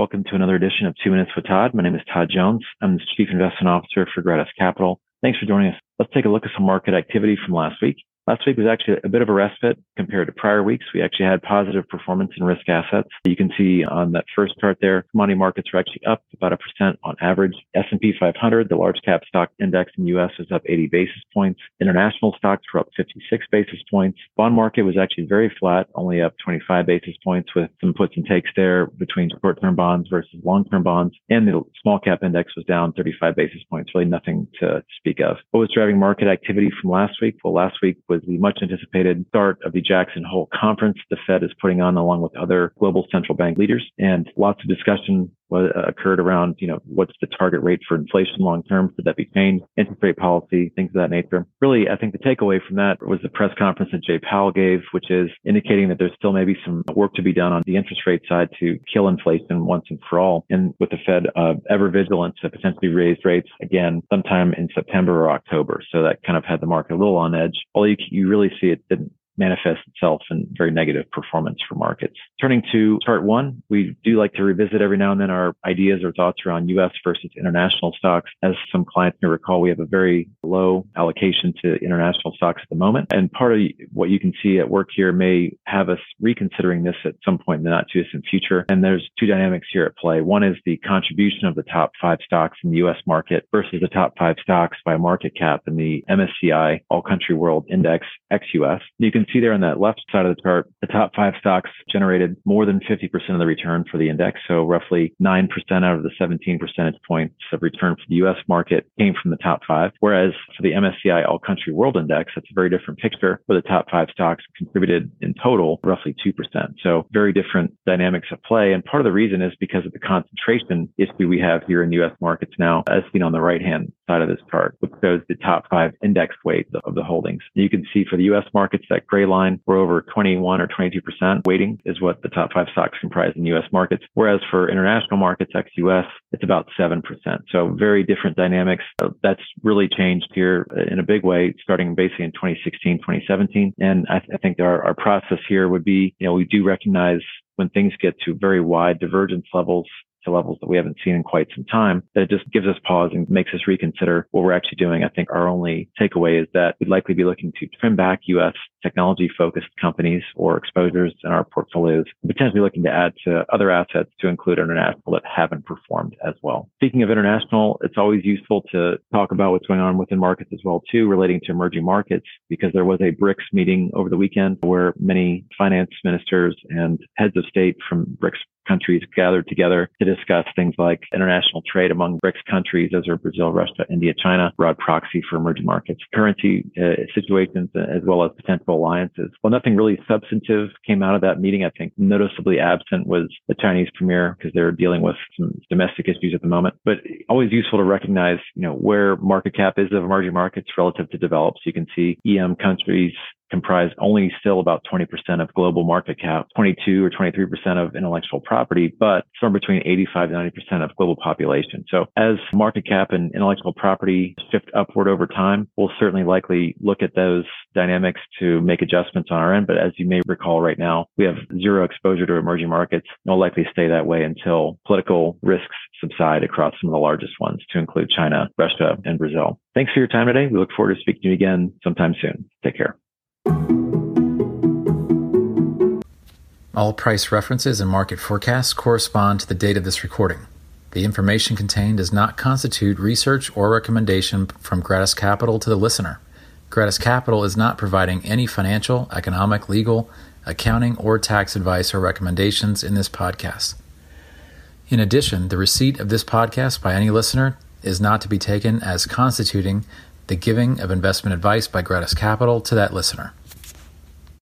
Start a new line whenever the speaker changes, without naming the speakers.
Welcome to another edition of Two Minutes with Todd. My name is Todd Jones. I'm the Chief Investment Officer for Gratus Capital. Thanks for joining us. Let's take a look at some market activity from last week. Last week was actually a bit of a respite compared to prior weeks. We actually had positive performance in risk assets. You can see on that first chart there, money markets were actually up about a percent on average. S&P 500, the large cap stock index in the U.S. was up 80 basis points. International stocks were up 56 basis points. Bond market was actually very flat, only up 25 basis points with some puts and takes there between short-term bonds versus long-term bonds. And the small cap index was down 35 basis points, really nothing to speak of. What was driving market activity from last week? Well, last week was the much anticipated start of the Jackson Hole Conference the Fed is putting on along with other global central bank leaders. And lots of discussion what occurred around, you know, what's the target rate for inflation long term? Should that be changed? Interest rate policy, things of that nature. Really, I think the takeaway from that was the press conference that Jay Powell gave, which is indicating that there's still maybe some work to be done on the interest rate side to kill inflation once and for all. And with the Fed uh, ever vigilant to potentially raise rates again sometime in September or October. So that kind of had the market a little on edge. All you, you really see it didn't manifests itself in very negative performance for markets. Turning to chart one, we do like to revisit every now and then our ideas or thoughts around U.S. versus international stocks. As some clients may recall, we have a very low allocation to international stocks at the moment. And part of what you can see at work here may have us reconsidering this at some point in the not too distant future. And there's two dynamics here at play. One is the contribution of the top five stocks in the U.S. market versus the top five stocks by market cap in the MSCI All Country World Index ex-US. You can see there on that left side of the chart, the top five stocks generated more than 50% of the return for the index. So roughly 9% out of the 17 percentage points of return for the US market came from the top five. Whereas for the MSCI All Country World Index, that's a very different picture where the top five stocks contributed in total roughly 2%. So very different dynamics at play. And part of the reason is because of the concentration issue we have here in US markets now, as seen on the right hand side of this chart, which shows the top five index weight of the holdings. You can see for the US markets, that gray line, we're over 21 or 22% weighting is what the top five stocks comprise in US markets. Whereas for international markets, ex-US, it's about 7%. So very different dynamics. That's really changed here in a big way, starting basically in 2016, 2017. And I, th- I think our, our process here would be, you know, we do recognize when things get to very wide divergence levels to levels that we haven't seen in quite some time, that it just gives us pause and makes us reconsider what we're actually doing. I think our only takeaway is that we'd likely be looking to trim back U.S. technology focused companies or exposures in our portfolios, potentially looking to add to other assets to include international that haven't performed as well. Speaking of international, it's always useful to talk about what's going on within markets as well too, relating to emerging markets, because there was a BRICS meeting over the weekend where many finance ministers and heads of state from BRICS countries gathered together to discuss things like international trade among BRICS countries, those are Brazil, Russia, India, China, broad proxy for emerging markets, currency uh, situations, as well as potential alliances. Well, nothing really substantive came out of that meeting. I think noticeably absent was the Chinese premier because they're dealing with some domestic issues at the moment. But always useful to recognize, you know, where market cap is of emerging markets relative to developed. So you can see EM countries comprise only still about 20% of global market cap, 22 or 23% of intellectual property, but somewhere between 85 to 90% of global population. So as market cap and intellectual property shift upward over time, we'll certainly likely look at those dynamics to make adjustments on our end. But as you may recall right now, we have zero exposure to emerging markets. And will likely stay that way until political risks subside across some of the largest ones to include China, Russia, and Brazil. Thanks for your time today. We look forward to speaking to you again sometime soon. Take care.
All price references and market forecasts correspond to the date of this recording. The information contained does not constitute research or recommendation from Gratus Capital to the listener. Gratus Capital is not providing any financial, economic, legal, accounting, or tax advice or recommendations in this podcast. In addition, the receipt of this podcast by any listener is not to be taken as constituting the giving of investment advice by Gratus Capital to that listener.